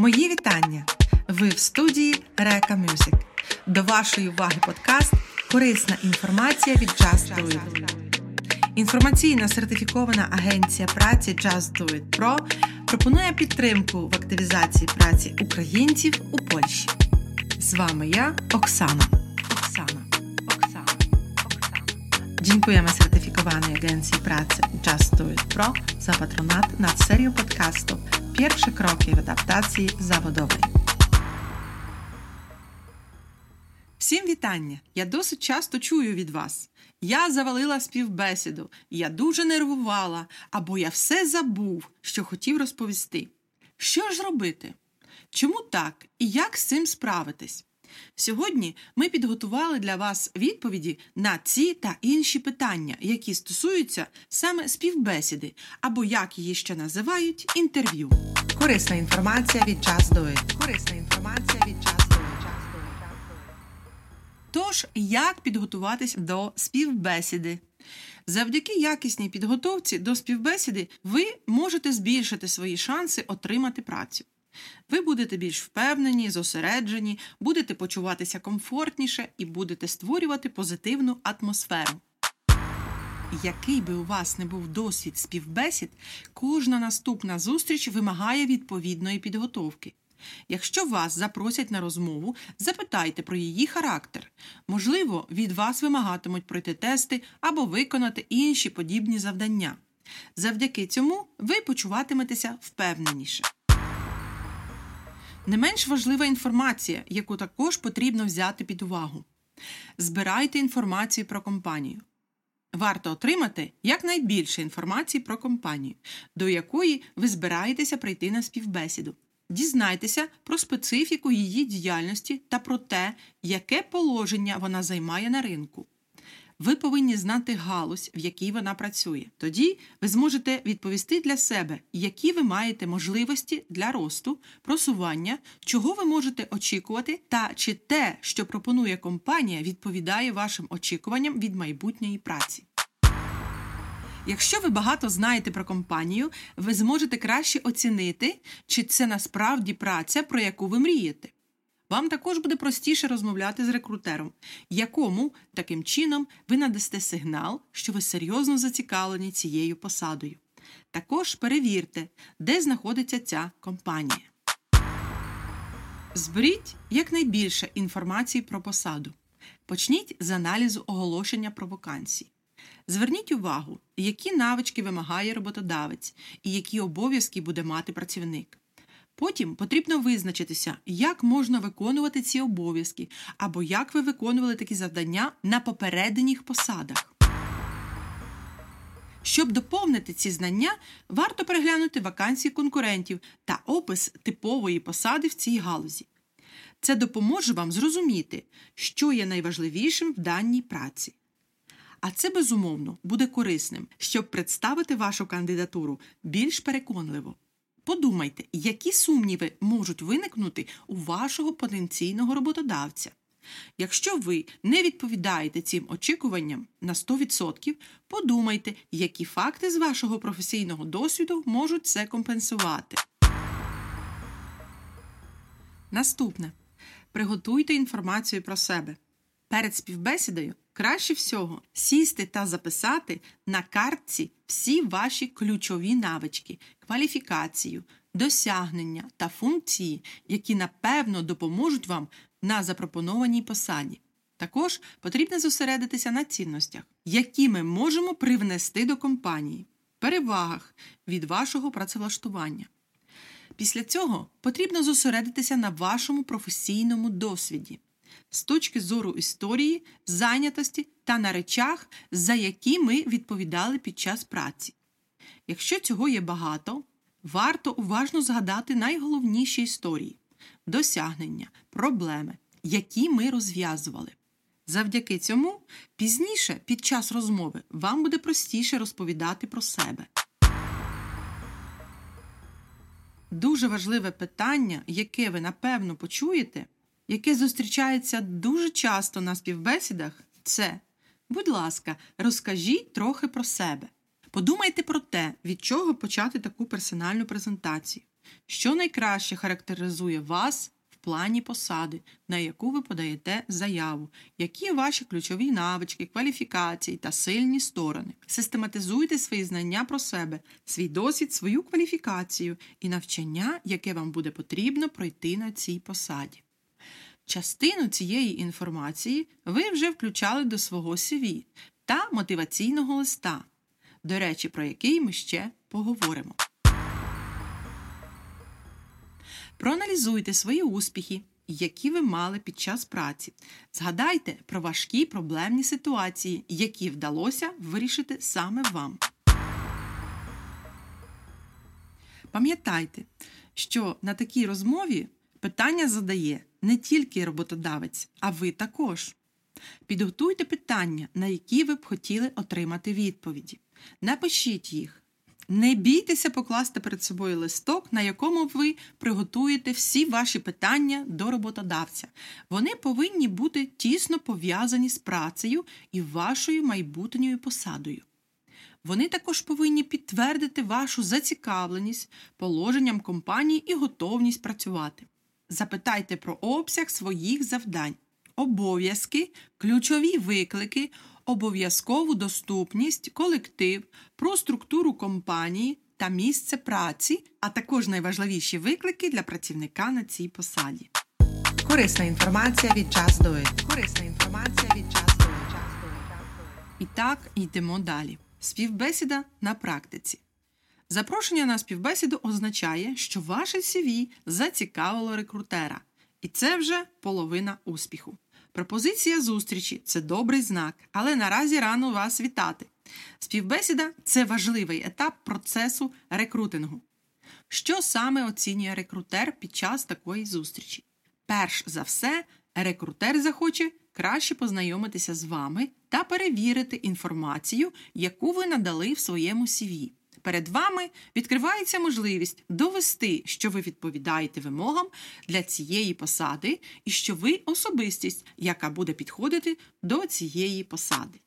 Мої вітання! Ви в студії Река Мюзик. До вашої уваги подкаст Корисна інформація від Just Do It. Інформаційна сертифікована агенція праці Just Do It Pro пропонує підтримку в активізації праці українців у Польщі. З вами я, Оксана. Оксана. Оксана. Оксана. Dziękujemy certyfikowanej agencji pracy Just Do It Pro za patronat nad serią podcastów Pierwsze kroki w adaptacji zawodowej. Всім вітання! Я досить часто чую від вас. Я завалила співбесіду, я дуже нервувала, або я все забув, що хотів розповісти. Що ж робити? Чому так і як з цим справитись? Сьогодні ми підготували для вас відповіді на ці та інші питання, які стосуються саме співбесіди, або як її ще називають інтерв'ю. Корисна інформація від Just Do It. Корисна інформація від Just Do It. Тож, як підготуватись до співбесіди? Завдяки якісній підготовці до співбесіди ви можете збільшити свої шанси отримати працю. Ви будете більш впевнені, зосереджені, будете почуватися комфортніше і будете створювати позитивну атмосферу. Який би у вас не був досвід співбесід, кожна наступна зустріч вимагає відповідної підготовки. Якщо вас запросять на розмову, запитайте про її характер. Можливо, від вас вимагатимуть пройти тести або виконати інші подібні завдання. Завдяки цьому ви почуватиметеся впевненіше. Не менш важлива інформація, яку також потрібно взяти під увагу. Збирайте інформацію про компанію. Варто отримати якнайбільше інформації про компанію, до якої ви збираєтеся прийти на співбесіду. Дізнайтеся про специфіку її діяльності та про те, яке положення вона займає на ринку. Ви повинні знати галузь, в якій вона працює. Тоді ви зможете відповісти для себе, які ви маєте можливості для росту, просування, чого ви можете очікувати, та чи те, що пропонує компанія, відповідає вашим очікуванням від майбутньої праці. Якщо ви багато знаєте про компанію, ви зможете краще оцінити, чи це насправді праця, про яку ви мрієте. Вам також буде простіше розмовляти з рекрутером, якому таким чином ви надасте сигнал, що ви серйозно зацікавлені цією посадою. Також перевірте, де знаходиться ця компанія. Зберіть якнайбільше інформації про посаду. Почніть з аналізу оголошення про вакансії. Зверніть увагу, які навички вимагає роботодавець і які обов'язки буде мати працівник. Потім потрібно визначитися, як можна виконувати ці обов'язки або як ви виконували такі завдання на попередніх посадах. Щоб доповнити ці знання, варто переглянути вакансії конкурентів та опис типової посади в цій галузі. Це допоможе вам зрозуміти, що є найважливішим в даній праці. А це безумовно буде корисним, щоб представити вашу кандидатуру більш переконливо. Подумайте, які сумніви можуть виникнути у вашого потенційного роботодавця. Якщо ви не відповідаєте цим очікуванням на 100%, подумайте, які факти з вашого професійного досвіду можуть це компенсувати. Наступне. Приготуйте інформацію про себе. Перед співбесідою краще всього сісти та записати на картці всі ваші ключові навички, кваліфікацію, досягнення та функції, які напевно допоможуть вам на запропонованій посаді. Також потрібно зосередитися на цінностях, які ми можемо привнести до компанії, перевагах від вашого працевлаштування. Після цього потрібно зосередитися на вашому професійному досвіді з точки зору історії, зайнятості та на речах, за які ми відповідали під час праці. Якщо цього є багато, варто уважно згадати найголовніші історії, досягнення, проблеми, які ми розв'язували. Завдяки цьому пізніше під час розмови вам буде простіше розповідати про себе. Дуже важливе питання, яке ви напевно почуєте, яке зустрічається дуже часто на співбесідах, це будь ласка, розкажіть трохи про себе. Подумайте про те, від чого почати таку персональну презентацію. що найкраще характеризує вас в плані посади, на яку ви подаєте заяву, які ваші ключові навички, кваліфікації та сильні сторони. Систематизуйте свої знання про себе, свій досвід, свою кваліфікацію і навчання, яке вам буде потрібно пройти на цій посаді. Частину цієї інформації ви вже включали до свого CV та мотиваційного листа, до речі, про який ми ще поговоримо. Проаналізуйте свої успіхи, які ви мали під час праці. Згадайте про важкі проблемні ситуації, які вдалося вирішити саме вам. Пам'ятайте, що на такій розмові питання задає не тільки роботодавець, а ви також. Підготуйте питання, на які ви б хотіли отримати відповіді. Напишіть їх. Не бійтеся покласти перед собою листок, на якому ви приготуєте всі ваші питання до роботодавця. Вони повинні бути тісно пов'язані з працею і вашою майбутньою посадою. Вони також повинні підтвердити вашу зацікавленість положенням компанії і готовність працювати. Запитайте про обсяг своїх завдань, обов'язки, ключові виклики, обов'язкову доступність, колектив, про структуру компанії та місце праці, а також найважливіші виклики для працівника на цій посаді. Корисна інформація від час до Корисна інформація від час до І так йдемо далі. Співбесіда на практиці. Запрошення на співбесіду означає, що ваше CV зацікавило рекрутера, і це вже половина успіху. Пропозиція зустрічі це добрий знак, але наразі рано вас вітати. Співбесіда це важливий етап процесу рекрутингу. Що саме оцінює рекрутер під час такої зустрічі? Перш за все, рекрутер захоче краще познайомитися з вами та перевірити інформацію, яку ви надали в своєму CV. Перед вами відкривається можливість довести, що ви відповідаєте вимогам для цієї посади і що ви особистість, яка буде підходити до цієї посади.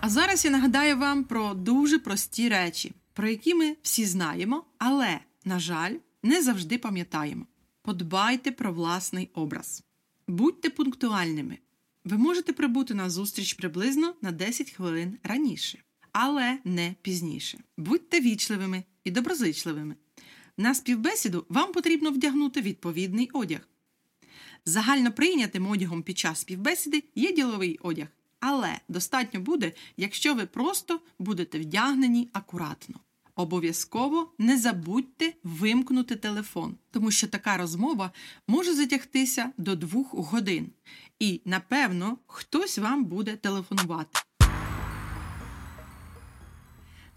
А зараз я нагадаю вам про дуже прості речі, про які ми всі знаємо, але, на жаль, не завжди пам'ятаємо. Подбайте про власний образ. Будьте пунктуальними. Ви можете прибути на зустріч приблизно на 10 хвилин раніше але не пізніше. Будьте вічливими і доброзичливими. На співбесіду вам потрібно вдягнути відповідний одяг. Загально прийнятим одягом під час співбесіди є діловий одяг, але достатньо буде, якщо ви просто будете вдягнені акуратно. Обов'язково не забудьте вимкнути телефон, тому що така розмова може затягтися до двох годин, і, напевно, хтось вам буде телефонувати.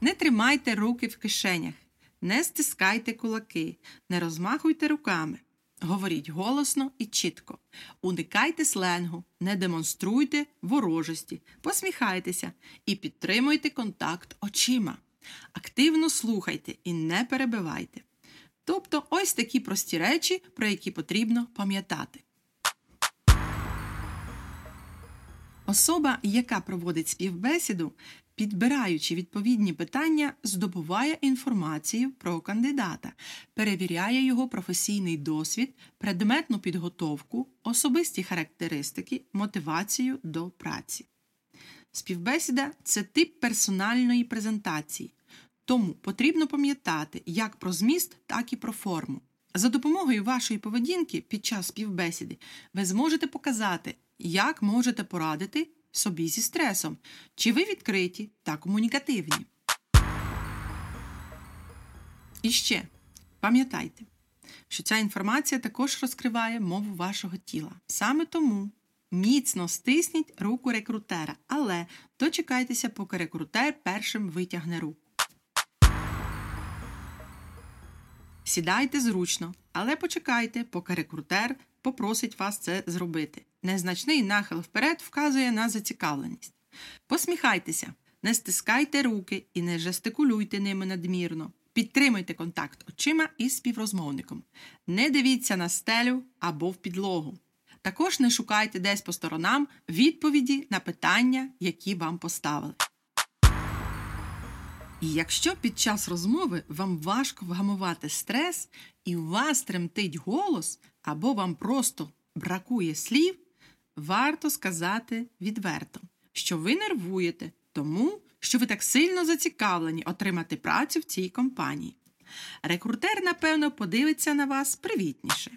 Не тримайте руки в кишенях, не стискайте кулаки, не розмахуйте руками. Говоріть голосно і чітко. Уникайте сленгу, не демонструйте ворожості, посміхайтеся і підтримуйте контакт очима. Активно слухайте і не перебивайте. Тобто ось такі прості речі, про які потрібно пам'ятати. Особа, яка проводить співбесіду, підбираючи відповідні питання, здобуває інформацію про кандидата, перевіряє його професійний досвід, предметну підготовку, особисті характеристики, мотивацію до праці. Співбесіда це тип персональної презентації, тому потрібно пам'ятати як про зміст, так і про форму. За допомогою вашої поведінки під час співбесіди ви зможете показати, як можете порадити собі зі стресом, чи ви відкриті та комунікативні. І ще пам'ятайте, що ця інформація також розкриває мову вашого тіла. Саме тому міцно стисніть руку рекрутера, але дочекайтеся, поки рекрутер першим витягне руку. Сідайте зручно, але почекайте, поки рекрутер попросить вас це зробити. Незначний нахил вперед вказує на зацікавленість. Посміхайтеся, не стискайте руки і не жестикулюйте ними надмірно. Підтримуйте контакт очима із співрозмовником. Не дивіться на стелю або в підлогу. Також не шукайте десь по сторонам відповіді на питання, які вам поставили. І якщо під час розмови вам важко вгамувати стрес і у вас тремтить голос, або вам просто бракує слів, варто сказати відверто, що ви нервуєте, тому що ви так сильно зацікавлені отримати працю в цій компанії. Рекрутер, напевно, подивиться на вас привітніше.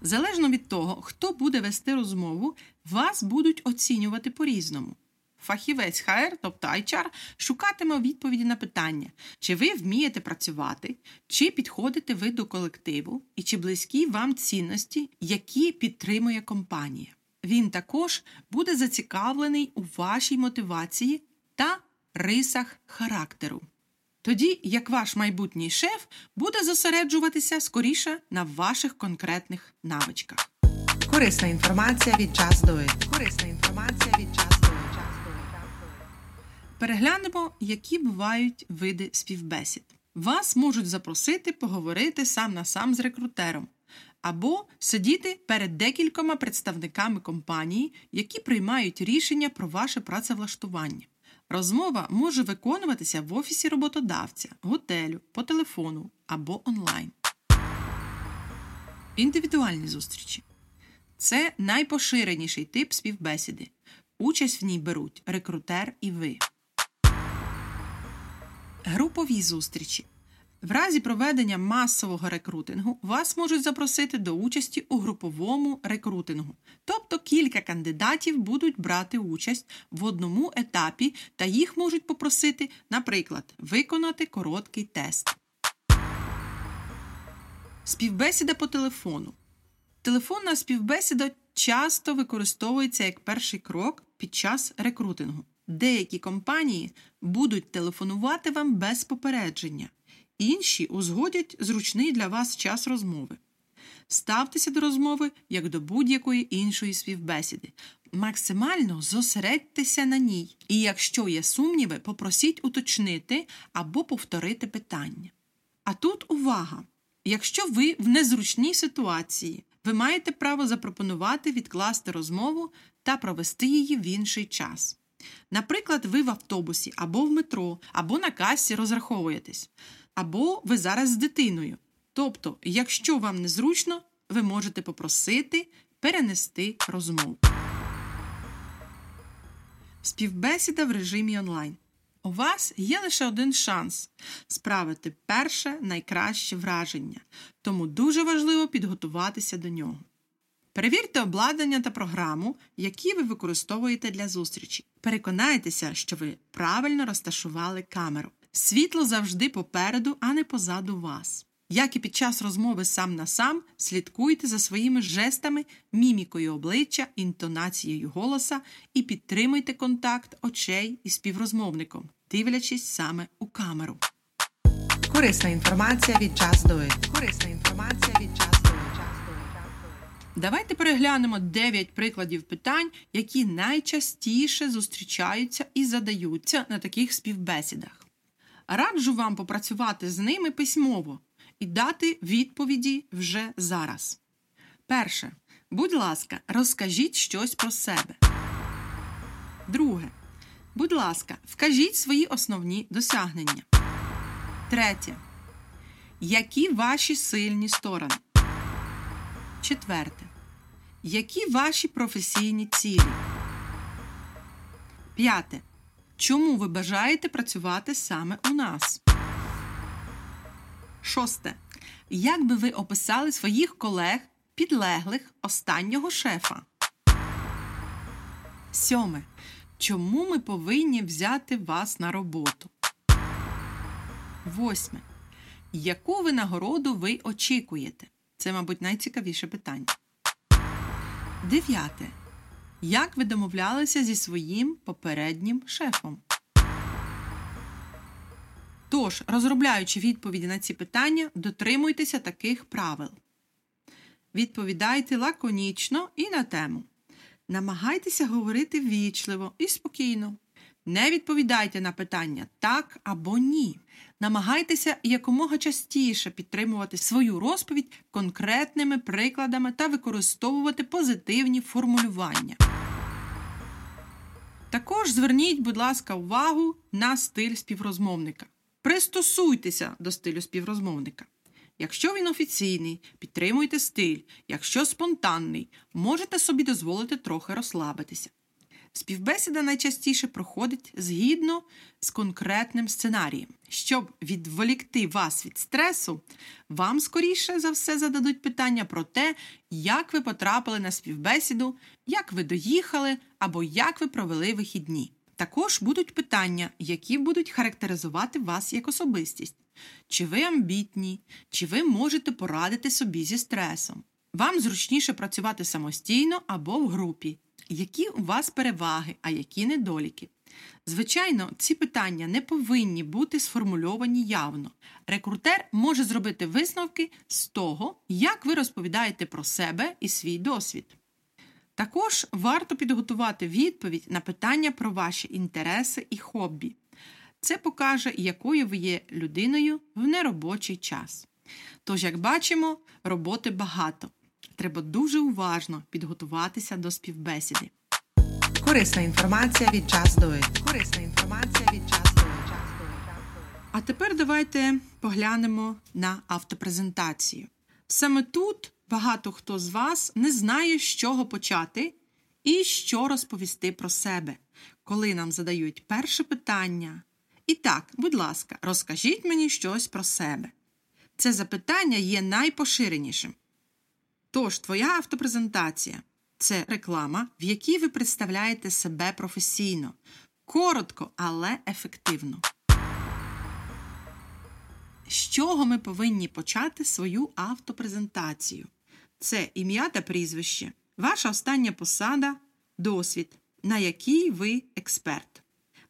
Залежно від того, хто буде вести розмову, вас будуть оцінювати по-різному. Фахівець ХР, тобто HR, шукатиме відповіді на питання, чи ви вмієте працювати, чи підходите ви до колективу, і чи близькі вам цінності, які підтримує компанія. Він також буде зацікавлений у вашій мотивації та рисах характеру. Тоді як ваш майбутній шеф буде зосереджуватися скоріше на ваших конкретних навичках. Корисна інформація від Do It. Корисна інформація від It. Переглянемо, які бувають види співбесід. Вас можуть запросити поговорити сам на сам з рекрутером, або сидіти перед декількома представниками компанії, які приймають рішення про ваше працевлаштування. Розмова може виконуватися в офісі роботодавця, готелю, по телефону або онлайн. Індивідуальні зустрічі це найпоширеніший тип співбесіди. Участь в ній беруть рекрутер і ви. Групові зустрічі. В разі проведення масового рекрутингу вас можуть запросити до участі у груповому рекрутингу, тобто кілька кандидатів будуть брати участь в одному етапі та їх можуть попросити, наприклад, виконати короткий тест. Співбесіда по телефону. Телефонна співбесіда часто використовується як перший крок під час рекрутингу. Деякі компанії будуть телефонувати вам без попередження, інші узгодять зручний для вас час розмови. Ставтеся до розмови як до будь-якої іншої співбесіди. Максимально зосередьтеся на ній, і якщо є сумніви, попросіть уточнити або повторити питання. А тут увага! Якщо ви в незручній ситуації, ви маєте право запропонувати відкласти розмову та провести її в інший час. Наприклад, ви в автобусі або в метро, або на касі розраховуєтесь, або ви зараз з дитиною. Тобто, якщо вам незручно, ви можете попросити перенести розмову. Співбесіда в режимі онлайн. У вас є лише один шанс справити перше найкраще враження, тому дуже важливо підготуватися до нього. Перевірте обладнання та програму, які ви використовуєте для зустрічі. Переконайтеся, що ви правильно розташували камеру. Світло завжди попереду, а не позаду вас. Як і під час розмови сам на сам, слідкуйте за своїми жестами, мімікою обличчя, інтонацією голоса і підтримуйте контакт очей із співрозмовником, дивлячись саме у камеру. Корисна інформація від Just Do It. Корисна інформація від It. Давайте переглянемо 9 прикладів питань, які найчастіше зустрічаються і задаються на таких співбесідах. Раджу вам попрацювати з ними письмово і дати відповіді вже зараз. Перше. Будь ласка, розкажіть щось про себе. Друге. Будь ласка, вкажіть свої основні досягнення. Третє. Які ваші сильні сторони? Четверте. Які ваші професійні цілі? П'яте. Чому ви бажаєте працювати саме у нас? Шосте. Як би ви описали своїх колег, підлеглих останнього шефа? Сьоме. Чому ми повинні взяти вас на роботу? Восьме. Яку винагороду ви очікуєте? Це, мабуть, найцікавіше питання. Дев'яте. Як ви домовлялися зі своїм попереднім шефом? Тож, розробляючи відповіді на ці питання, дотримуйтеся таких правил. Відповідайте лаконічно і на тему. Намагайтеся говорити ввічливо і спокійно. Не відповідайте на питання так або ні. Намагайтеся якомога частіше підтримувати свою розповідь конкретними прикладами та використовувати позитивні формулювання. Також зверніть, будь ласка, увагу на стиль співрозмовника. Пристосуйтеся до стилю співрозмовника. Якщо він офіційний, підтримуйте стиль. Якщо спонтанний, можете собі дозволити трохи розслабитися. Співбесіда найчастіше проходить згідно з конкретним сценарієм. Щоб відволікти вас від стресу, вам скоріше за все зададуть питання про те, як ви потрапили на співбесіду, як ви доїхали або як ви провели вихідні. Також будуть питання, які будуть характеризувати вас як особистість. Чи ви амбітні, чи ви можете порадити собі зі стресом. Вам зручніше працювати самостійно або в групі. Які у вас переваги, а які недоліки? Звичайно, ці питання не повинні бути сформульовані явно. Рекрутер може зробити висновки з того, як ви розповідаєте про себе і свій досвід. Також варто підготувати відповідь на питання про ваші інтереси і хобі. Це покаже, якою ви є людиною в неробочий час. Тож, як бачимо, роботи багато. Треба дуже уважно підготуватися до співбесіди. Корисна інформація від Just Do It. Корисна інформація від Just Do It. А тепер давайте поглянемо на автопрезентацію. Саме тут багато хто з вас не знає, з чого почати і що розповісти про себе, коли нам задають перше питання. І так, будь ласка, розкажіть мені щось про себе. Це запитання є найпоширенішим. Тож, твоя автопрезентація це реклама, в якій ви представляєте себе професійно, коротко, але ефективно. З чого ми повинні почати свою автопрезентацію? Це ім'я та прізвище, ваша остання посада, досвід, на якій ви експерт,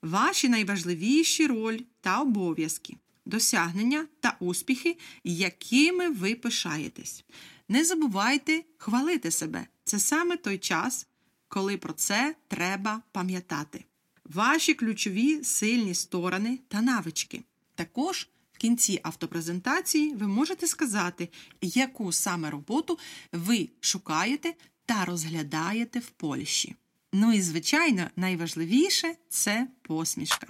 ваші найважливіші роль та обов'язки, досягнення та успіхи, якими ви пишаєтесь. Не забувайте хвалити себе. Це саме той час, коли про це треба пам'ятати. Ваші ключові сильні сторони та навички. Також в кінці автопрезентації ви можете сказати, яку саме роботу ви шукаєте та розглядаєте в Польщі. Ну і, звичайно, найважливіше це посмішка.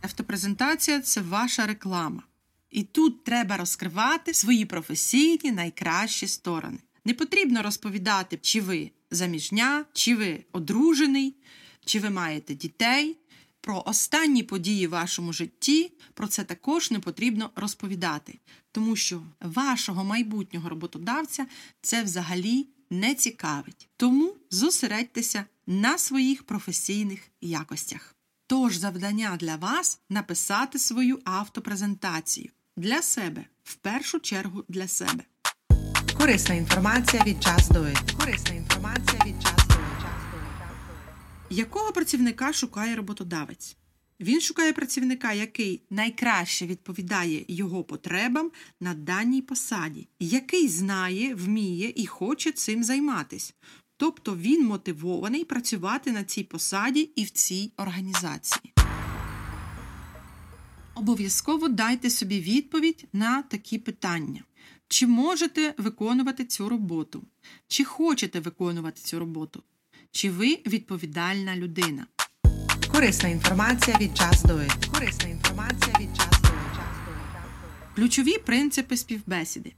Автопрезентація це ваша реклама. І тут треба розкривати свої професійні найкращі сторони. Не потрібно розповідати, чи ви заміжня, чи ви одружений, чи ви маєте дітей. Про останні події в вашому житті про це також не потрібно розповідати, тому що вашого майбутнього роботодавця це взагалі не цікавить. Тому зосередьтеся на своїх професійних якостях. Тож завдання для вас написати свою автопрезентацію для себе, в першу чергу для себе. Корисна інформація від Do It. Корисна інформація від Do It. Якого працівника шукає роботодавець? Він шукає працівника, який найкраще відповідає його потребам на даній посаді, який знає, вміє і хоче цим займатися. Тобто він мотивований працювати на цій посаді і в цій організації. Обов'язково дайте собі відповідь на такі питання. Чи можете виконувати цю роботу? Чи хочете виконувати цю роботу? Чи ви відповідальна людина? Корисна інформація від Do It. Корисна інформація від Just Do It. Ключові принципи співбесіди.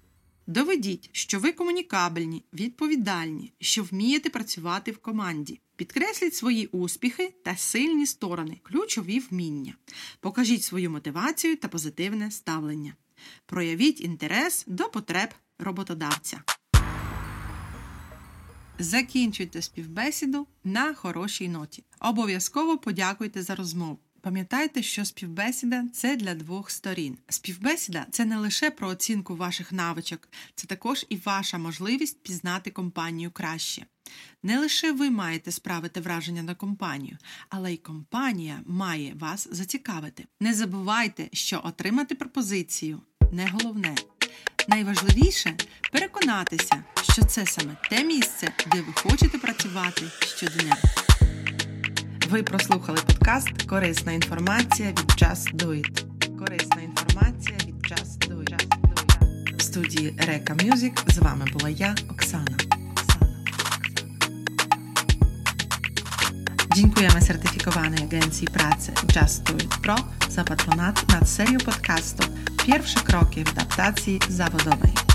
Доведіть, що ви комунікабельні, відповідальні, що вмієте працювати в команді. Підкресліть свої успіхи та сильні сторони, ключові вміння. Покажіть свою мотивацію та позитивне ставлення. Проявіть інтерес до потреб роботодавця. Закінчуйте співбесіду на хорошій ноті. Обов'язково подякуйте за розмову. Пам'ятайте, що співбесіда це для двох сторін. Співбесіда це не лише про оцінку ваших навичок, це також і ваша можливість пізнати компанію краще. Не лише ви маєте справити враження на компанію, але й компанія має вас зацікавити. Не забувайте, що отримати пропозицію не головне. Найважливіше переконатися, що це саме те місце, де ви хочете працювати щодня. Ви прослухали подкаст Корисна інформація від Just Do It. Корисна інформація від Just Do It. В студії Мюзик з вами була я, Оксана. Оксана. Dziękujemy certyfikowanej agencji pracy Just Do It Pro za patronat nad serią podcastów Pierwsze kroki w adaptacji zawodowej.